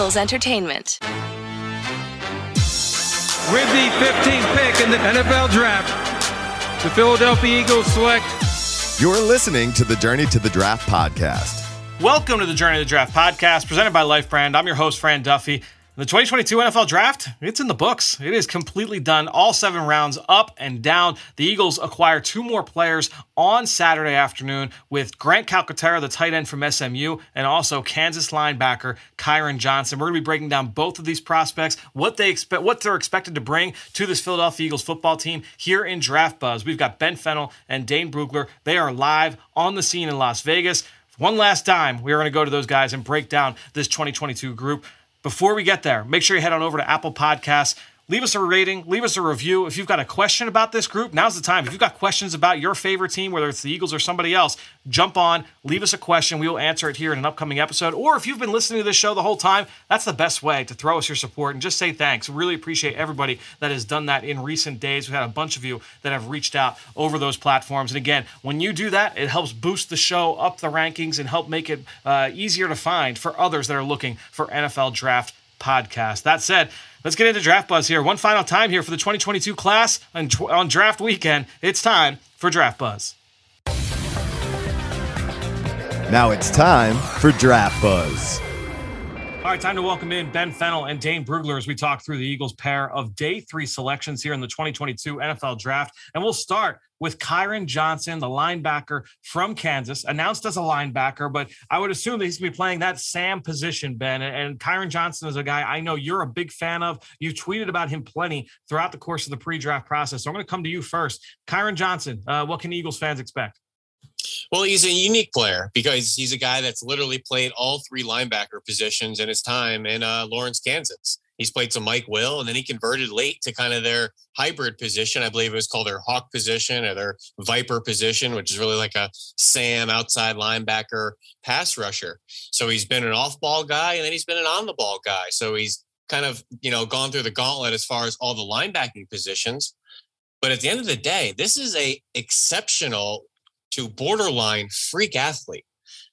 Eagles Entertainment. With the 15th pick in the NFL Draft, the Philadelphia Eagles select. You're listening to the Journey to the Draft podcast. Welcome to the Journey to the Draft podcast, presented by Life Brand. I'm your host, Fran Duffy. The 2022 NFL Draft, it's in the books. It is completely done. All seven rounds up and down. The Eagles acquire two more players on Saturday afternoon with Grant Calcaterra, the tight end from SMU, and also Kansas linebacker Kyron Johnson. We're going to be breaking down both of these prospects, what they expect, what they're expected to bring to this Philadelphia Eagles football team here in Draft Buzz. We've got Ben Fennell and Dane Brugler. They are live on the scene in Las Vegas. One last time, we are going to go to those guys and break down this 2022 group. Before we get there, make sure you head on over to Apple Podcasts. Leave us a rating, leave us a review. If you've got a question about this group, now's the time. If you've got questions about your favorite team, whether it's the Eagles or somebody else, jump on, leave us a question. We will answer it here in an upcoming episode. Or if you've been listening to this show the whole time, that's the best way to throw us your support and just say thanks. Really appreciate everybody that has done that in recent days. We've had a bunch of you that have reached out over those platforms. And again, when you do that, it helps boost the show up the rankings and help make it uh, easier to find for others that are looking for NFL draft podcast. That said, let's get into draft buzz here. One final time here for the 2022 class on, on draft weekend. It's time for draft buzz. Now it's time for draft buzz. All right, time to welcome in Ben Fennell and Dane Brugler as we talk through the Eagles' pair of day three selections here in the 2022 NFL Draft. And we'll start with Kyron Johnson, the linebacker from Kansas, announced as a linebacker, but I would assume that he's going to be playing that Sam position, Ben. And Kyron Johnson is a guy I know you're a big fan of. You tweeted about him plenty throughout the course of the pre draft process. So I'm going to come to you first. Kyron Johnson, uh, what can Eagles fans expect? Well, he's a unique player because he's a guy that's literally played all three linebacker positions in his time in uh, Lawrence, Kansas. He's played some Mike Will, and then he converted late to kind of their hybrid position. I believe it was called their Hawk position or their Viper position, which is really like a Sam outside linebacker pass rusher. So he's been an off ball guy, and then he's been an on the ball guy. So he's kind of you know gone through the gauntlet as far as all the linebacking positions. But at the end of the day, this is a exceptional to borderline freak athlete.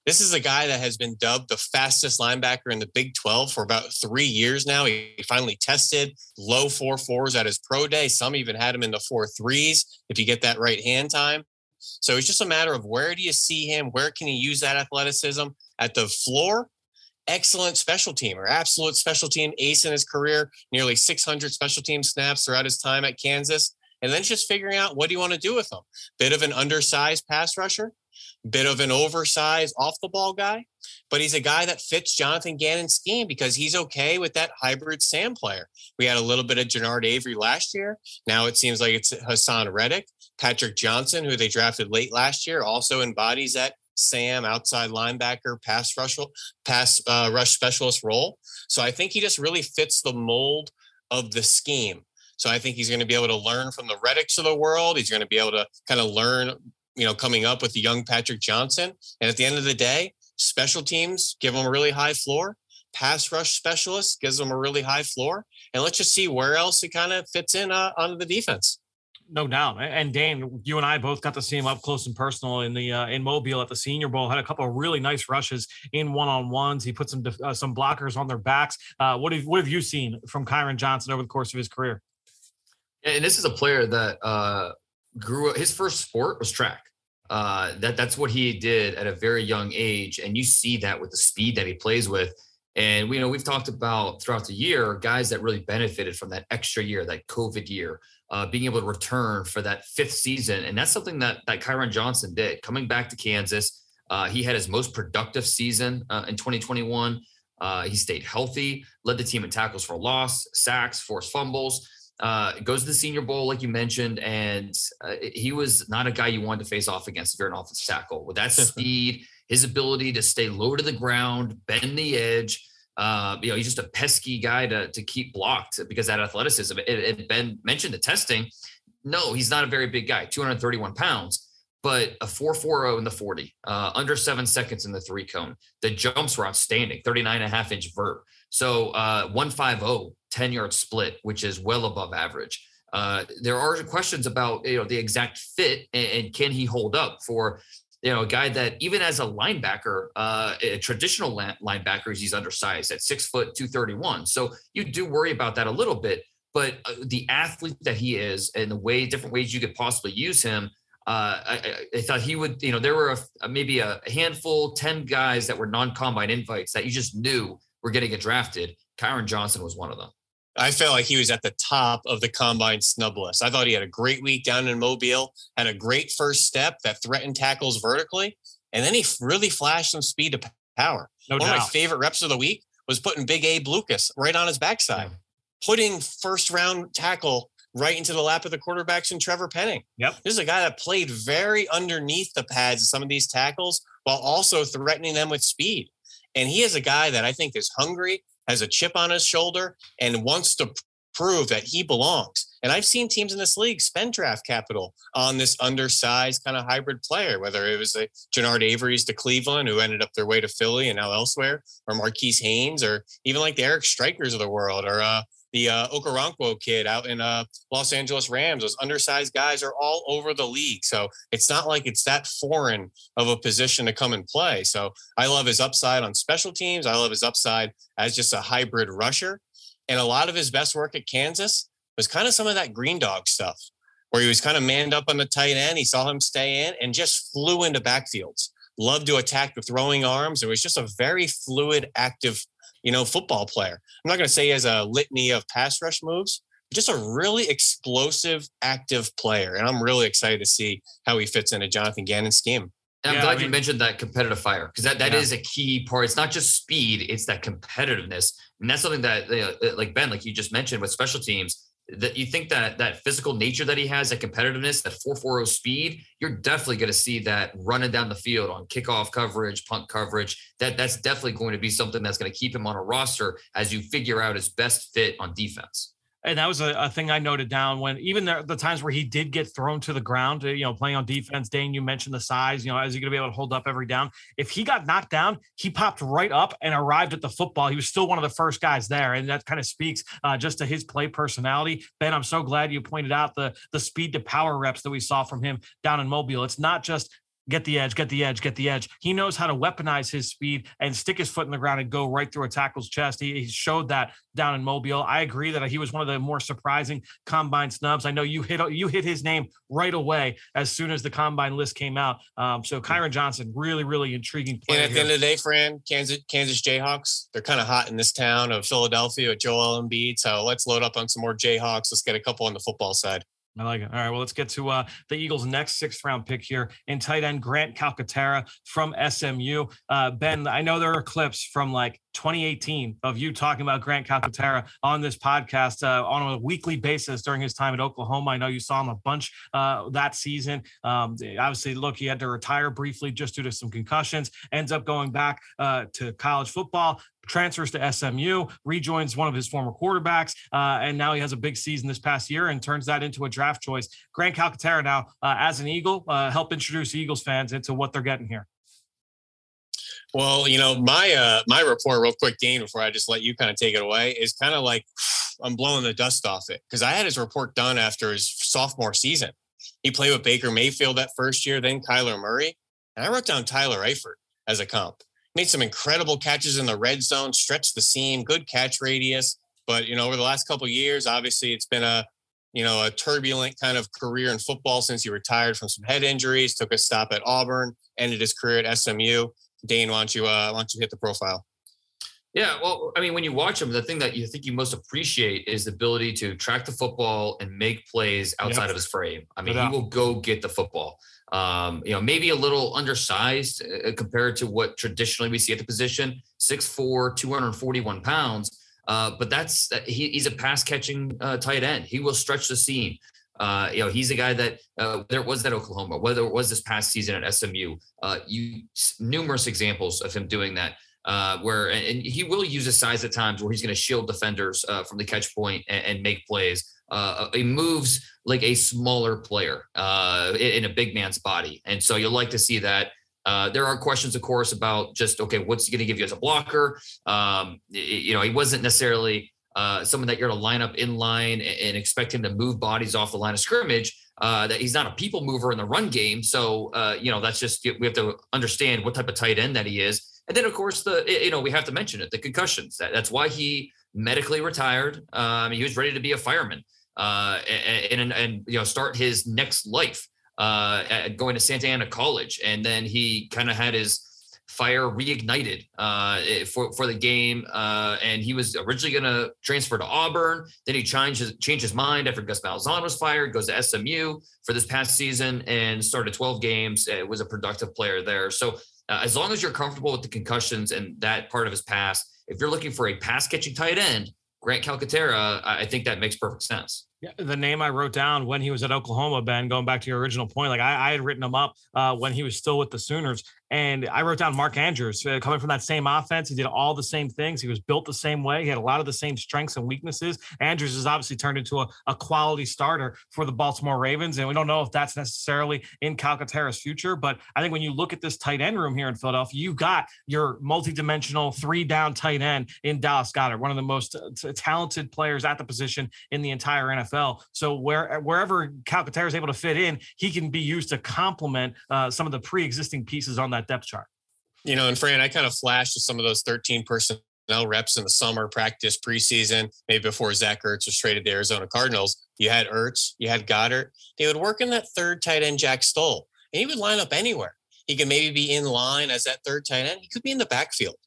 This is a guy that has been dubbed the fastest linebacker in the Big 12 for about three years now. He finally tested low four fours at his pro day. Some even had him in the four threes if you get that right hand time. So it's just a matter of where do you see him? Where can he use that athleticism at the floor? Excellent special teamer, absolute special team ace in his career, nearly 600 special team snaps throughout his time at Kansas and then just figuring out what do you want to do with them. Bit of an undersized pass rusher, bit of an oversized off the ball guy, but he's a guy that fits Jonathan Gannon's scheme because he's okay with that hybrid Sam player. We had a little bit of Genard Avery last year. Now it seems like it's Haason Reddick. Patrick Johnson, who they drafted late last year, also embodies that Sam outside linebacker pass rush pass uh, rush specialist role. So I think he just really fits the mold of the scheme. So I think he's going to be able to learn from the Reddicks of the world. He's going to be able to kind of learn, you know, coming up with the young Patrick Johnson. And at the end of the day, special teams give him a really high floor. Pass rush specialist gives him a really high floor. And let's just see where else he kind of fits in uh, onto the defense. No doubt. And Dane, you and I both got to see him up close and personal in the uh, in Mobile at the Senior Bowl. Had a couple of really nice rushes in one on ones. He put some uh, some blockers on their backs. Uh, what have what have you seen from Kyron Johnson over the course of his career? And this is a player that uh, grew up. His first sport was track. Uh, that that's what he did at a very young age, and you see that with the speed that he plays with. And we you know we've talked about throughout the year guys that really benefited from that extra year, that COVID year, uh, being able to return for that fifth season, and that's something that that Kyron Johnson did. Coming back to Kansas, uh, he had his most productive season uh, in 2021. Uh, he stayed healthy, led the team in tackles for loss, sacks, forced fumbles uh, goes to the Senior Bowl, like you mentioned, and uh, he was not a guy you wanted to face off against if you're an offensive tackle. With that speed, his ability to stay low to the ground, bend the edge, uh, you know, he's just a pesky guy to, to keep blocked because that athleticism. It, it Ben mentioned the testing. No, he's not a very big guy, 231 pounds, but a 440 in the 40, uh, under seven seconds in the three cone. The jumps were outstanding, 39 and a half inch vert. So uh, 150 10 yard split, which is well above average. Uh, there are questions about you know the exact fit and, and, can he hold up for you know, a guy that even as a linebacker, uh, a traditional linebacker, he's undersized at six foot two thirty one. So you do worry about that a little bit. But uh, the athlete that he is, and the way different ways you could possibly use him, uh, I, I, thought he would. You know, there were a, maybe a handful, ten guys that were non combine invites that you just knew were going to get drafted. Kyron Johnson was one of them. I felt like he was at the top of the combine snub list. I thought he had a great week down in Mobile, had a great first step that threatened tackles vertically, and then he really flashed some speed to power. No One doubt. of my favorite reps of the week was putting Big Abe Lucas right on his backside, yeah. putting first round tackle right into the lap of the quarterbacks and Trevor Penning. Yep. This is a guy that played very underneath the pads of some of these tackles while also threatening them with speed. And he is a guy that I think is hungry has a chip on his shoulder and wants to prove that he belongs. And I've seen teams in this league spend draft capital on this undersized kind of hybrid player, whether it was like Genard Avery's to Cleveland, who ended up their way to Philly and now elsewhere, or Marquis Haynes, or even like the Eric Strikers of the world, or uh, the uh, Okoronkwo kid out in uh, Los Angeles Rams. Those undersized guys are all over the league. So it's not like it's that foreign of a position to come and play. So I love his upside on special teams. I love his upside as just a hybrid rusher. And a lot of his best work at Kansas was kind of some of that green dog stuff where he was kind of manned up on the tight end. He saw him stay in and just flew into backfields. Loved to attack with throwing arms. It was just a very fluid, active you know, football player. I'm not going to say he has a litany of pass rush moves, just a really explosive, active player. And I'm really excited to see how he fits into Jonathan Gannon's scheme. And I'm yeah, glad I mean, you mentioned that competitive fire because that, that yeah. is a key part. It's not just speed, it's that competitiveness. And that's something that, uh, like Ben, like you just mentioned with special teams, that you think that that physical nature that he has, that competitiveness, that 440 speed, you're definitely going to see that running down the field on kickoff coverage, punt coverage. That that's definitely going to be something that's going to keep him on a roster as you figure out his best fit on defense and that was a, a, thing I noted down when even the, the, times where he did get thrown to the ground, you know, playing on defense. Dane, you mentioned the size. You know, is he going to be able to hold up every down? If he got knocked down, he popped right up and arrived at the football. He was still one of the first guys there, and that kind of speaks uh, just to his play personality. Ben, I'm so glad you pointed out the the speed to power reps that we saw from him down in Mobile. It's not just get the edge, get the edge, get the edge. He knows how to weaponize his speed and stick his foot in the ground and go right through a tackle's chest. He, he, showed that down in Mobile. I agree that he was one of the more surprising combine snubs. I know you hit you hit his name right away as soon as the combine list came out. Um, so Kyron Johnson, really, really intriguing. player. and at here. the end of the day, Fran, Kansas Kansas Jayhawks, they're kind of hot in this town of Philadelphia with Joel Embiid. So let's load up on some more Jayhawks. Let's get a couple on the football side. I like it. All right. Well, let's get to uh, the Eagles' next sixth round pick here in tight end Grant Calcaterra from SMU. Uh, ben, I know there are clips from like 2018 of you talking about Grant Calcaterra on this podcast uh, on a weekly basis during his time at Oklahoma. I know you saw him a bunch uh, that season. Um, obviously, look, he had to retire briefly just due to some concussions. Ends up going back uh, to college football transfers to SMU, rejoins one of his former quarterbacks, uh, and now he has a big season this past year and turns that into a draft choice. Grant Calcaterra now, uh, as an Eagle, uh, help introduce Eagles fans into what they're getting here. Well, you know, my uh, my report, real quick, Dean, before I just let you kind of take it away, is kind of like I'm blowing the dust off it because I had his report done after his sophomore season. He played with Baker Mayfield that first year, then Kyler Murray, and I wrote down Tyler Eifert as a comp made some incredible catches in the red zone, stretched the seam, good catch radius. But you know, over the last couple years, obviously it's been a you know a turbulent kind of career in football since he retired from some head injuries, took a stop at Auburn, ended his career at SMU. Dane, why don't you uh, why don't you hit the profile? Yeah, well, I mean, when you watch him, the thing that you think you most appreciate is the ability to track the football and make plays outside yep. of his frame. I mean, he will go get the football um, you know, maybe a little undersized uh, compared to what traditionally we see at the position, 6'4, 241 pounds. Uh, but that's uh, he, he's a pass catching uh, tight end. He will stretch the seam. Uh, you know, he's a guy that uh, there was that Oklahoma, whether it was this past season at SMU, uh, you numerous examples of him doing that. Uh, where and, he will use his size at times where he's going to shield defenders uh, from the catch point and, and make plays uh, he moves like a smaller player uh, in a big man's body. And so you'll like to see that. Uh, there are questions, of course, about just, okay, what's he going to give you as a blocker? Um, you know, he wasn't necessarily uh, someone that you're going to line up in line and, and expect him to move bodies off the line of scrimmage. Uh, that he's not a people mover in the run game. So, uh, you know, that's just, we have to understand what type of tight end that he is. And then, of course, the, you know, we have to mention it the concussions. That, that's why he medically retired. Um, he was ready to be a fireman uh, and, and, and, you know, start his next life uh, going to Santa Ana College. And then he kind of had his, fire reignited uh, for for the game, uh, and he was originally going to transfer to Auburn. Then he changed his, changed his mind after Gus Malzahn was fired. Goes to SMU for this past season and started 12 games. It was a productive player there. So uh, as long as you're comfortable with the concussions and that part of his past, if you're looking for a pass catching tight end, Grant Calcaterra, I think that makes perfect sense. Yeah, the name I wrote down when he was at Oklahoma, Ben, going back to your original point, like I, I had written him up uh, when he was still with the Sooners. And I wrote down Mark Andrews uh, coming from that same offense. He did all the same things. He was built the same way. He had a lot of the same strengths and weaknesses. Andrews has obviously turned into a, a quality starter for the Baltimore Ravens. And we don't know if that's necessarily in Calcaterra's future. But I think when you look at this tight end room here in Philadelphia, you got your multi-dimensional three down tight end in Dallas Goedert, one of the most uh, t- talented players at the position in the entire NFL. So where wherever Calcaterra is able to fit in, he can be used to complement uh, some of the pre-existing pieces on that depth chart. You know, and Fran, I kind of flashed some of those 13 personnel reps in the summer, practice, preseason, maybe before Zach Ertz was traded to the Arizona Cardinals. You had Ertz, you had Goedert. They would work in that third tight end, Jack Stoll, and he would line up anywhere. He could maybe be in line as that third tight end. He could be in the backfield.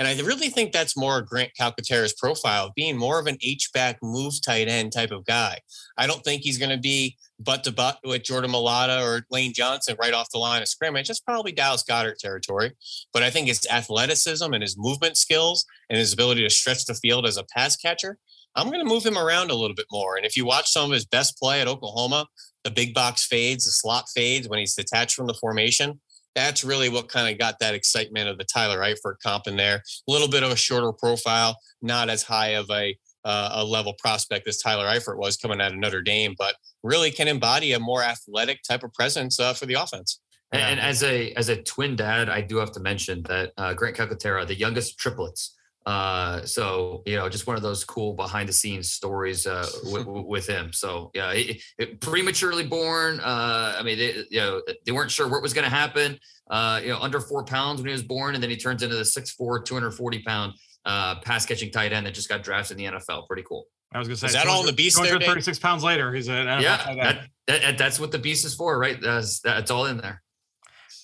And I really think that's more Grant Calcaterra's profile, being more of an H-back move tight end type of guy. I don't think he's going to be butt to butt with Jordan Mailata or Lane Johnson right off the line of scrimmage. That's probably Dallas Goedert territory. But I think his athleticism and his movement skills and his ability to stretch the field as a pass catcher, I'm going to move him around a little bit more. And if you watch some of his best play at Oklahoma, the big box fades, the slot fades when he's detached from the formation, that's really what kind of got that excitement of the Tyler Eifert comp in there. A little bit of a shorter profile, not as high of a uh, a level prospect as Tyler Eifert was coming out of Notre Dame, but really can embody a more athletic type of presence uh, for the offense. And, and, as a as a twin dad, I do have to mention that uh, Grant Calcaterra, the youngest triplets. Uh, so you know, just one of those cool behind the scenes stories uh, with, with him. So yeah, he, he, prematurely born. Uh, I mean, they, you know, they weren't sure what was going to happen. Uh, you know, under four pounds when he was born, and then he turns into the 6'4", 240 pound uh, pass catching tight end that just got drafted in the NFL. Pretty cool. I was going to say, is that all in the beast? 236 there, pounds later, he's an NFL yeah. That, that, that's what the beast is for, right? That's that's all in there.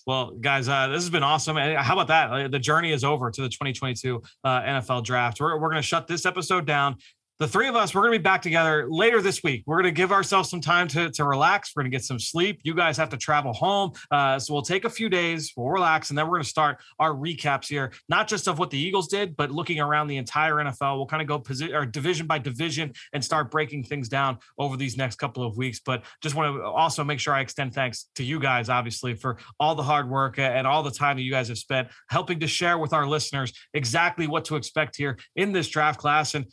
Well, guys, uh, this has been awesome. And how about that? The journey is over to the 2022 uh, NFL draft. We're, we're going to shut this episode down the three of us, we're going to be back together later this week. We're going to give ourselves some time to, to relax. We're going to get some sleep. You guys have to travel home. Uh, so we'll take a few days, we'll relax, and then we're going to start our recaps here, not just of what the Eagles did, but looking around the entire NFL. We'll kind of go position or division by division and start breaking things down over these next couple of weeks. But just want to also make sure I extend thanks to you guys, obviously, for all the hard work and all the time that you guys have spent helping to share with our listeners exactly what to expect here in this draft class. And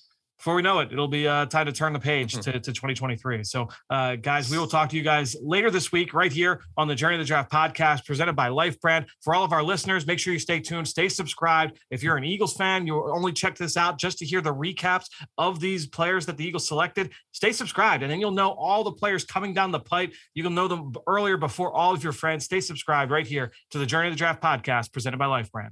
before we know it, it'll be uh, time to turn the page to, to 2023. So, uh, guys, we will talk to you guys later this week, right here on the Journey of the Draft podcast, presented by Life Brand. For all of our listeners, make sure you stay tuned, stay subscribed. If you're an Eagles fan, you'll only check this out just to hear the recaps of these players that the Eagles selected. Stay subscribed, and then you'll know all the players coming down the pipe. You will know them earlier before all of your friends. Stay subscribed right here to the Journey of the Draft podcast, presented by Life Brand.